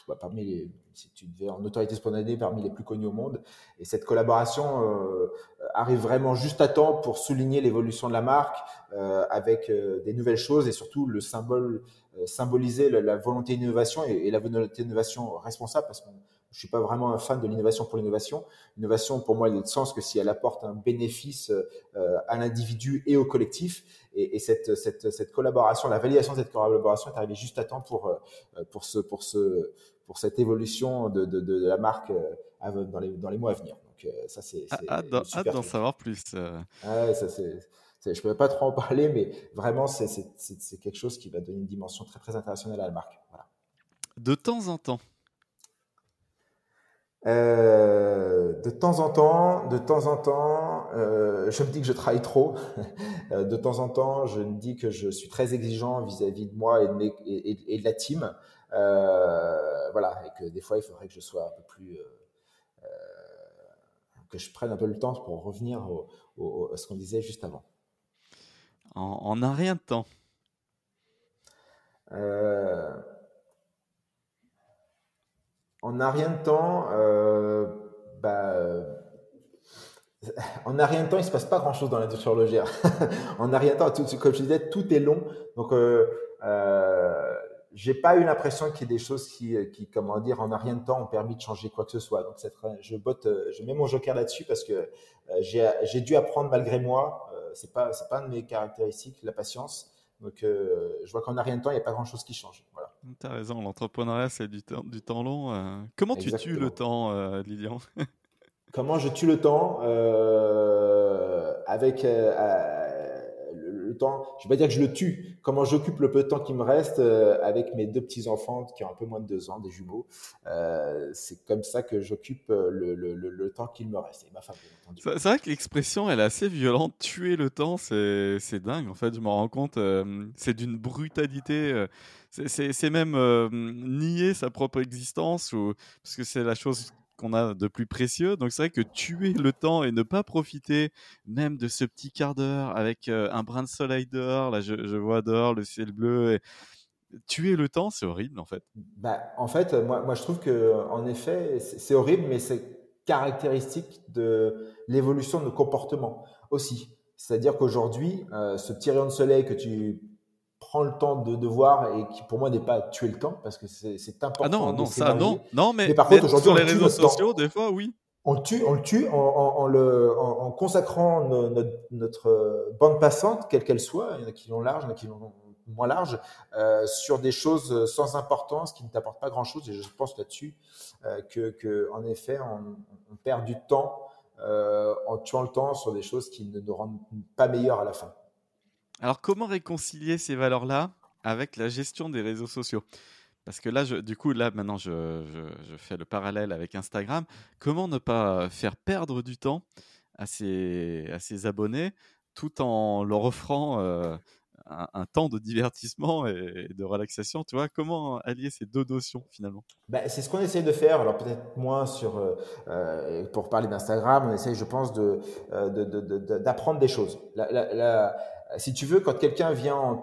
bah, parmi les, si tu devais en autorité spontanée, parmi les plus connus au monde. Et cette collaboration euh, arrive vraiment juste à temps pour souligner l'évolution de la marque euh, avec euh, des nouvelles choses et surtout le symbole, symboliser la, volonté d'innovation et, la volonté d'innovation responsable parce que je suis pas vraiment un fan de l'innovation pour l'innovation. L'innovation, pour moi, elle n'a de sens que si elle apporte un bénéfice euh, à l'individu et au collectif. Et, et cette, cette, cette, collaboration, la validation de cette collaboration est arrivée juste à temps pour, euh, pour, ce, pour, ce, pour cette évolution de, de, de la marque euh, dans les, dans les mois à venir. Donc ça, c'est hâte d'en savoir plus. Ah ça, c'est je ne peux pas trop en parler, mais vraiment, c'est quelque chose qui va donner une dimension très, très internationale à la marque. De temps en temps euh, De temps en temps, de temps en temps, euh, je me dis que je travaille trop. Euh, de temps en temps, je me dis que je suis très exigeant vis-à-vis de moi et de, et, de la team. voilà, et que des fois, il faudrait que je sois un peu plus que je prenne un peu le temps pour revenir à ce qu'on disait juste avant en, un rien de temps En un rien de temps, euh, bah, en un il se passe pas grand chose dans l'industrie horlogère. en un rien de temps, comme je disais, tout est long. Donc, euh, euh j'ai pas eu l'impression qu'il y ait des choses qui, comment dire, en un rien de temps ont permis de changer quoi que ce soit. Donc, je botte, je mets mon joker là-dessus parce que j'ai dû apprendre malgré moi c'est pas c'est pas une de mes caractéristiques, la patience. Donc, euh, je vois qu'en a rien de temps, il n'y a pas grand-chose qui change. Voilà. Tu as raison, l'entrepreneuriat, c'est du, temps, du temps long. Euh. comment tu tues le temps, euh, Lilian? Comment je tue le temps Avec temps, je vais pas dire que je le tue, comment j'occupe le peu de temps qui me reste euh, avec mes deux petits-enfants qui ont un peu moins de deux ans, des jumeaux. Euh, c'est comme ça que j'occupe euh, le, le, le, temps qu'il me reste. C'est vrai que l'expression, elle est assez violente. Tuer le temps, c'est dingue. En fait, je m'en rends compte. c'est d'une brutalité. c'est même nier sa propre existence, ou, parce que c'est la chose qu'on a de plus précieux. Donc c'est vrai que tuer le temps et ne pas profiter même de ce petit quart d'heure avec euh, un brin de soleil dehors, là je, vois dehors le ciel bleu, et... tuer le temps c'est horrible en fait. Bah, en fait, moi, moi je trouve que en effet c'est horrible, mais c'est caractéristique de l'évolution de nos comportements aussi. C'est-à-dire qu'aujourd'hui, euh, ce petit rayon de soleil que tu prends le temps de, de, voir et qui pour moi n'est pas tuer le temps parce que c'est important. Ah non, non, ça, non, non, mais, par contre, aujourd'hui, sur les réseaux sociaux, des fois, oui. On le tue, on le tue en, en, le, en, consacrant notre, notre, bande passante, quelle qu'elle soit, il y en a qui l'ont large, il y en a qui l'ont moins large, euh, sur des choses sans importance qui ne t'apportent pas grand-chose. Et je pense là-dessus euh, que, que, en effet, on, on perd du temps euh, en tuant le temps sur des choses qui ne nous rendent pas meilleurs à la fin. Alors, comment réconcilier ces valeurs-là avec la gestion des réseaux sociaux? Parce que là, du coup, là, maintenant, je, fais le parallèle avec Instagram. Comment ne pas faire perdre du temps à ses, abonnés tout en leur offrant euh, un, temps de divertissement et de relaxation? Tu vois, comment allier ces deux notions finalement? Ben, C'est ce qu'on essaie de faire. Alors, peut-être moins sur. Euh, euh, pour parler d'Instagram, on essaie, je pense, d'apprendre de, des choses. Si tu veux, quand quelqu'un vient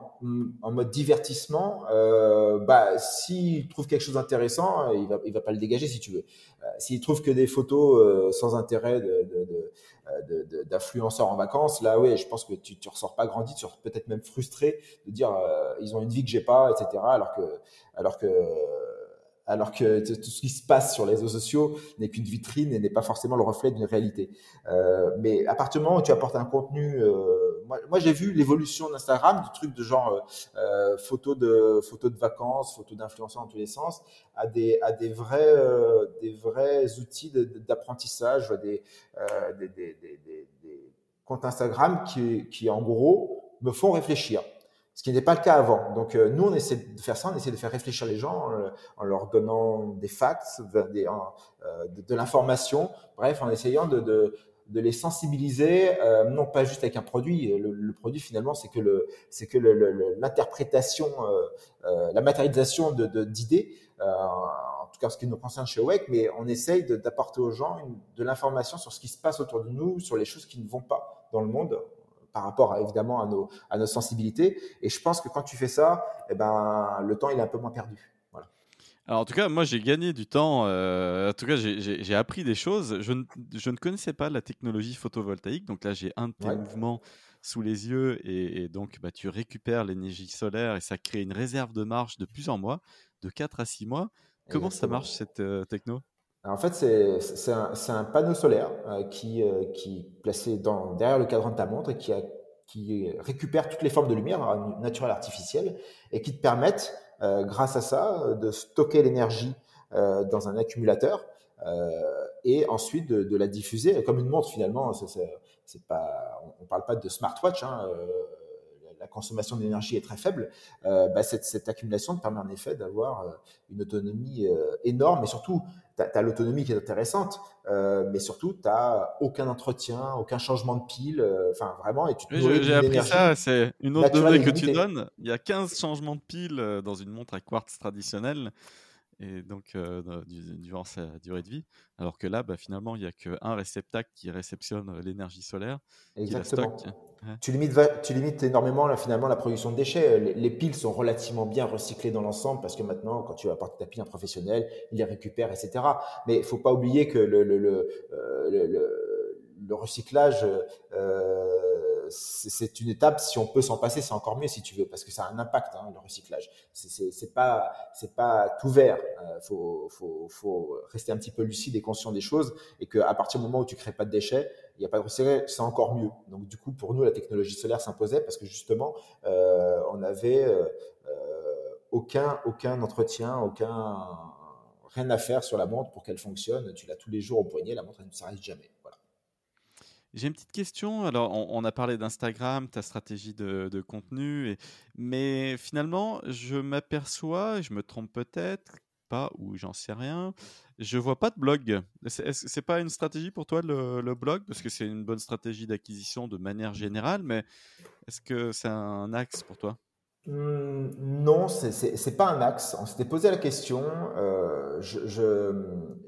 en, mode divertissement, euh, bah, s'il trouve quelque chose d'intéressant, il va, il va pas le dégager si tu veux. Euh, s'il trouve que des photos euh, sans intérêt d'influenceurs en vacances, là, oui, je pense que tu, tu ressors pas grandi, tu ressors peut-être même frustré de dire ils ont une vie que j'ai pas, etc. Alors que, alors que alors que tout ce qui se passe sur les réseaux sociaux n'est qu'une vitrine et n'est pas forcément le reflet d'une réalité. Euh, mais à partir du moment où tu apportes un contenu, euh, moi, j'ai vu l'évolution d'Instagram, du truc de genre euh, photos de photos de vacances, photos d'influenceurs dans tous les sens, à des à des vrais euh, des vrais outils d'apprentissage, des, euh, des, des, des, des comptes Instagram qui qui en gros me font réfléchir ce qui n'est pas le cas avant. Donc euh, nous, on essaie de faire ça, on essaie de faire réfléchir les gens en, leur donnant des facts, euh, de, l'information, bref, en essayant de, de, de les sensibiliser, euh, non pas juste avec un produit. Le, produit finalement, c'est que le, c'est que l'interprétation, la matérialisation de, d'idées. en tout cas, ce qui nous concerne chez WEC, mais on essaye d'apporter aux gens de l'information sur ce qui se passe autour de nous, sur les choses qui ne vont pas dans le monde par rapport évidemment à nos, à nos sensibilités. Et je pense que quand tu fais ça, eh ben, le temps il est un peu moins perdu. Voilà. Alors, en tout cas, moi j'ai gagné du temps. Euh, en tout cas, j'ai appris des choses. Je ne, je ne, connaissais pas la technologie photovoltaïque. Donc là, j'ai un de tes mouvements sous les yeux et, donc bah, tu récupères l'énergie solaire et ça crée une réserve de marge de plusieurs mois, de 4 à 6 mois. Comment ça marche cette euh, techno? En fait, c'est un, panneau solaire euh, qui, euh, qui est placé derrière le cadran de ta montre et qui, récupère toutes les formes de lumière euh, naturelle artificielle et qui te permettent, grâce à ça, de stocker l'énergie dans un accumulateur et ensuite de, la diffuser comme une montre finalement. On, ne parle pas de smartwatch. Hein, la consommation d'énergie est très faible, euh, bah, cette, accumulation te permet en effet d'avoir euh, une autonomie euh, énorme, et surtout, tu as, l'autonomie qui est intéressante, mais surtout, tu n'as aucun entretien, aucun changement de pile, enfin vraiment, et tu J'ai appris ça, c'est une autre donnée que tu donnes. Il y a 15 changements de pile dans une montre à quartz traditionnelle et donc durant sa durée de vie. Alors que là, bah, finalement, il n'y a qu'un réceptacle qui réceptionne l'énergie solaire. Exactement. Tu, limites, tu limites énormément là, finalement la production de déchets. Les, piles sont relativement bien recyclées dans l'ensemble parce que maintenant, quand tu apportes ta pile à un professionnel, il les récupère, etc. Mais il ne faut pas oublier que le, le, le, le recyclage c'est une étape, si on peut s'en passer, c'est encore mieux si tu veux, parce que ça a un impact, hein, le recyclage. C'est pas, c'est pas tout vert. Euh, faut, rester un petit peu lucide et conscient des choses, et qu'à partir du moment où tu crées pas de déchets, il n'y a pas de recyclage, c'est encore mieux. Donc du coup, pour nous, la technologie solaire s'imposait parce que justement, euh, on avait euh, aucun, aucun entretien, aucun rien à faire sur la montre pour qu'elle fonctionne. Tu l'as tous les jours au poignet, la montre ne s'arrête jamais. J'ai une petite question. Alors, on, a parlé d'Instagram, ta stratégie de, contenu, mais finalement, je m'aperçois, je me trompe peut-être pas, ou j'en sais rien, je vois pas de blog. C'est pas une stratégie pour toi le blog? Parce que c'est une bonne stratégie d'acquisition de manière générale, mais est-ce que c'est un axe pour toi? Mmh, non, c'est pas un axe. On s'était posé la question. Euh,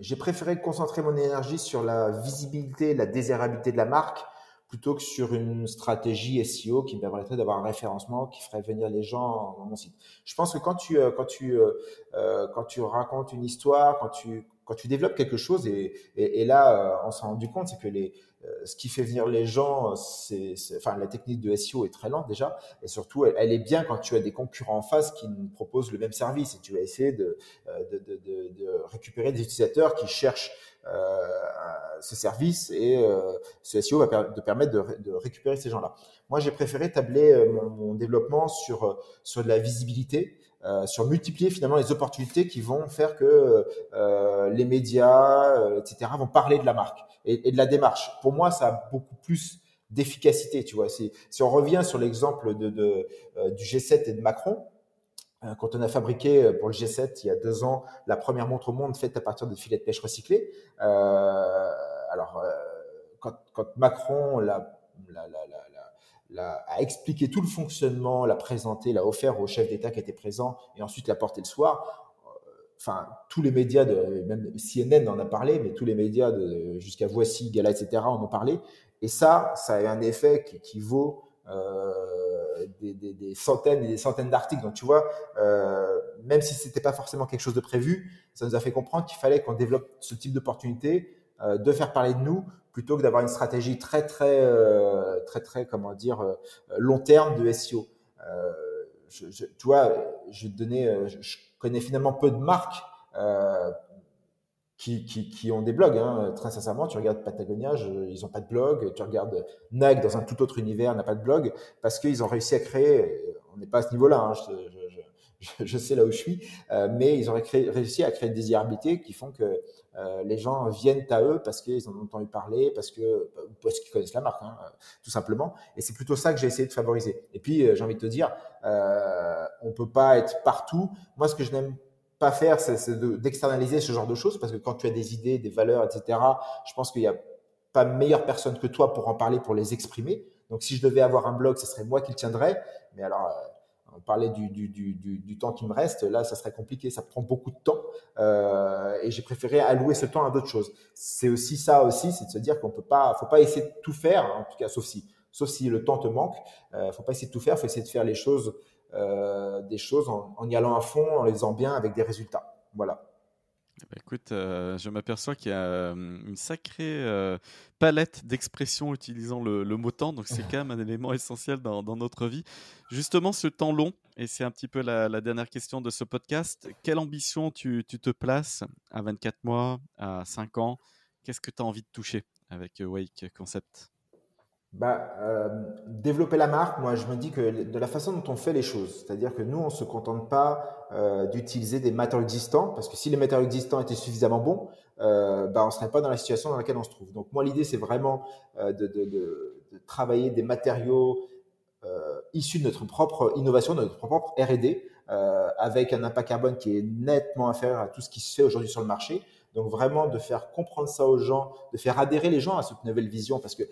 j'ai préféré concentrer mon énergie sur la visibilité, la désirabilité de la marque, plutôt que sur une stratégie SEO qui me permettrait d'avoir un référencement qui ferait venir les gens dans mon site. Je pense que quand tu euh, quand tu euh, quand tu racontes une histoire, quand tu quand tu développes quelque chose et, et, et là on s'est rendu compte c'est que les euh, ce qui fait venir les gens, c'est, enfin, la technique de SEO est très lente déjà, et surtout, elle, est bien quand tu as des concurrents en face qui nous proposent le même service et tu vas essayer de, euh, récupérer des utilisateurs qui cherchent euh, ce service et ce SEO va te permettre de, récupérer ces gens-là. Moi, j'ai préféré tabler mon, mon, développement sur, sur de la visibilité. Euh, sur multiplier finalement les opportunités qui vont faire que euh, les médias, etc., vont parler de la marque et, de la démarche. Pour moi, ça a beaucoup plus d'efficacité, tu vois. Si, on revient sur l'exemple de, euh, du G7 et de Macron, euh, quand on a fabriqué euh, pour le G7 il y a deux ans la première montre au monde faite à partir de filets de pêche recyclés, alors quand, Macron l'a, l'a, a expliqué tout le fonctionnement, l'a présenté, l'a offert au chef d'État qui était présent et ensuite l'a porté le soir, enfin tous les médias, de, même CNN en a parlé, mais tous les médias de, jusqu'à Voici, Gala, etc. en ont parlé. Et ça, ça a un effet qui, vaut euh, des, centaines et des centaines d'articles. Donc tu vois, euh, même si c'était pas forcément quelque chose de prévu, ça nous a fait comprendre qu'il fallait qu'on développe ce type d'opportunité, euh, de faire parler de nous, plutôt que d'avoir une stratégie très très très très comment dire long terme de SEO. Je, je, tu vois, je te donner, je, connais finalement peu de marques euh, qui, qui, qui, ont des blogs. Hein. Très sincèrement, tu regardes Patagonia, ils n'ont pas de blog. Tu regardes Nike dans un tout autre univers, n'a pas de blog parce qu'ils ont réussi à créer. On n'est pas à ce niveau-là. Hein, je, je, je, sais là où je suis, euh, mais ils ont réussi à créer des désirabilités qui font que euh, les gens viennent à eux parce qu'ils en ont entendu parler, parce que parce qu'ils connaissent la marque, hein, tout simplement. Et c'est plutôt ça que j'ai essayé de favoriser. Et puis, j'ai envie de te dire, euh, on peut pas être partout. Moi, ce que je n'aime pas faire, c'est d'externaliser ce genre de choses parce que quand tu as des idées, des valeurs, etc., je pense qu'il n'y a pas meilleure personne que toi pour en parler, pour les exprimer. Donc, si je devais avoir un blog, ce serait moi qui le tiendrais. Mais alors, on parlait du, du, du, du, temps qui me reste, là, ça serait compliqué, ça prend beaucoup de temps, euh, et j'ai préféré allouer ce temps à d'autres choses. C'est aussi ça aussi, c'est de se dire qu'on peut pas, faut pas essayer de tout faire, en tout cas, sauf si, sauf si le temps te manque. Euh, faut pas essayer de tout faire, faut essayer de faire les choses, euh, des choses en, en, y allant à fond, en les faisant bien, avec des résultats. Voilà. Eh ben, écoute, euh, je m'aperçois qu'il y a euh, une sacrée euh, palette d'expressions utilisant le, mot temps, donc c'est quand même un élément essentiel dans, notre vie. Justement, ce temps long, et c'est un petit peu la, dernière question de ce podcast, quelle ambition tu, tu, te places à 24 mois, à 5 ans? Qu'est-ce que tu as envie de toucher avec Wake Concept? Bah, euh, développer la marque, moi je me dis que de la façon dont on fait les choses, c'est-à-dire que nous on se contente pas euh, d'utiliser des matériaux existants, parce que si les matériaux existants étaient suffisamment bons, euh, bah, on ne serait pas dans la situation dans laquelle on se trouve. Donc moi, l'idée, c'est vraiment de, de, travailler des matériaux issus de notre propre innovation, de notre propre R&D, avec un impact carbone qui est nettement inférieur à tout ce qui se fait aujourd'hui sur le marché. Donc vraiment de faire comprendre ça aux gens, de faire adhérer les gens à cette nouvelle vision, parce que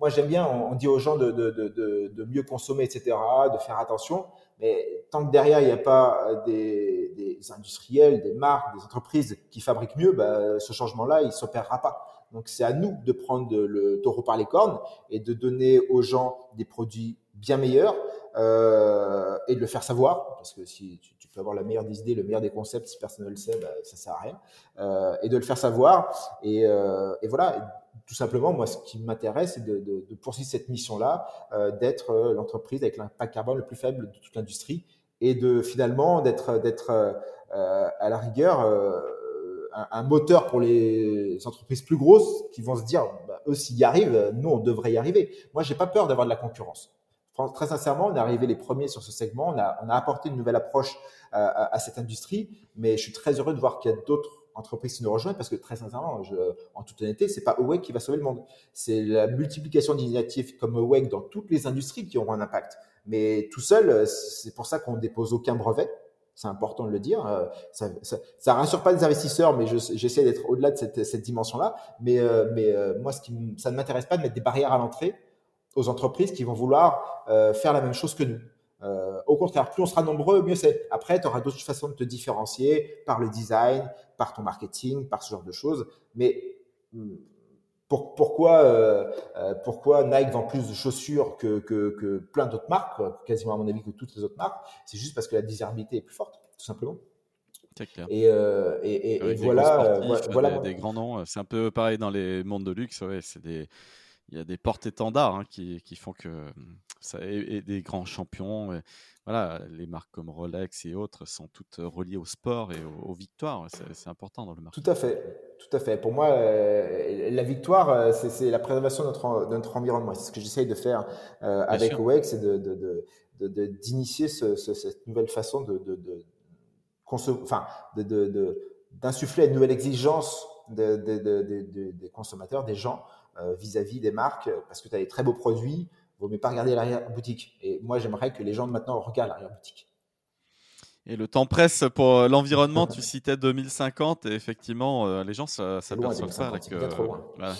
moi j'aime bien, on, dit aux gens de, de, de, de, mieux consommer, etc., de faire attention, mais tant que derrière il n'y a pas euh, des, des, industriels, des marques, des entreprises qui fabriquent mieux, bah, ce changement-là, il ne s'opérera pas. Donc c'est à nous de prendre le taureau par les cornes et de donner aux gens des produits bien meilleurs euh, et de le faire savoir, parce que si tu, tu, peux avoir la meilleure des idées, le meilleur des concepts, si personne ne le sait, bah, ça sert à rien, euh, et de le faire savoir. Et, euh, et voilà, tout simplement, moi, ce qui m'intéresse, c'est de, poursuivre cette mission-là, euh, d'être euh, l'entreprise avec l'impact carbone le plus faible de toute l'industrie et de finalement d'être d'être euh, à la rigueur un, moteur pour les entreprises plus grosses qui vont se dire, bah, eux, s'ils y arrivent, nous, on devrait y arriver. Moi, j'ai pas peur d'avoir de la concurrence. Très sincèrement, on est arrivé les premiers sur ce segment. On a, apporté une nouvelle approche à cette industrie, mais je suis très heureux de voir qu'il y a d'autres entreprises qui nous rejoignent parce que très sincèrement, en toute honnêteté, c'est pas Awake qui va sauver le monde. C'est la multiplication d'initiatives comme Awake dans toutes les industries qui auront un impact. Mais tout seul, c'est pour ça qu'on ne dépose aucun brevet. C'est important de le dire. Euh, ça, ça, rassure pas les investisseurs, mais j'essaie d'être au-delà de cette, dimension-là. Mais, euh, euh, moi, ça ne m'intéresse pas de mettre des barrières à l'entrée aux entreprises qui vont vouloir faire la même chose que nous. Euh, au contraire, plus on sera nombreux, mieux c'est. Après, tu auras d'autres façons de te différencier par le design, par ton marketing, par ce genre de choses. Mais hmm, pour, pourquoi, euh, euh, pourquoi Nike vend plus de chaussures que, que, que plein d'autres marques, quasiment à mon avis que toutes les autres marques? C'est juste parce que la désirabilité est plus forte, tout simplement. Clair. Et, euh, et, et, et voilà, voilà, des, des, grands noms. C'est un peu pareil dans les mondes de luxe. Ouais, c'est des, il y a des portes-étendards hein, qui, qui, font que ça et, des grands champions. Et, voilà, les marques comme Rolex et autres sont toutes reliées au sport et aux, victoires. C'est important dans le marché. Tout à fait, tout à fait. Pour moi, euh, la victoire, euh, c'est la préservation de notre, de notre environnement. C'est ce que j'essaye de faire euh, avec OEX, c'est d'initier ce, cette nouvelle façon de, de, de enfin, d'insuffler une nouvelle exigence des consommateurs, des gens vis-à-vis -vis des marques, parce que tu as des très beaux produits, vaut mieux pas regarder l'arrière-boutique. Et moi, j'aimerais que les gens maintenant regardent l'arrière-boutique. Et le temps presse pour euh, l'environnement. tu citais 2050 et effectivement, euh, les gens s'aperçoivent pas que euh,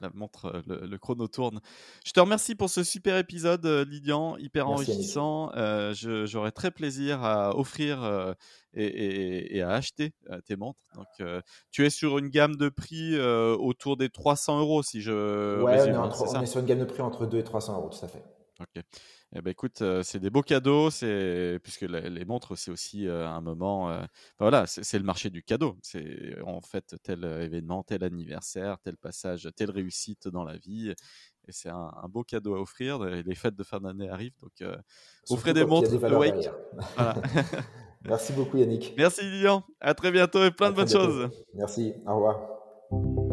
la montre, le, chrono tourne. Je te remercie pour ce super épisode, Lydian, hyper enrichissant. J'aurais très plaisir à offrir et, à acheter tes montres. Donc, tu es sur une gamme de prix autour des 300 euros, si je. Ouais, on, est, on est sur une gamme de prix entre 2 et 300 euros, tout à fait. Ok. Eh ben écoute, euh, c'est des beaux cadeaux, c'est puisque les, montres c'est aussi euh, un moment. Euh, voilà, c'est le marché du cadeau. C'est en fait tel événement, tel anniversaire, tel passage, telle réussite dans la vie, et c'est un, beau cadeau à offrir. Les fêtes de fin d'année arrivent, donc offrez des montres Awake. Merci beaucoup Yannick. Merci Lilian. À très bientôt et plein de bonnes choses. Merci. Au revoir.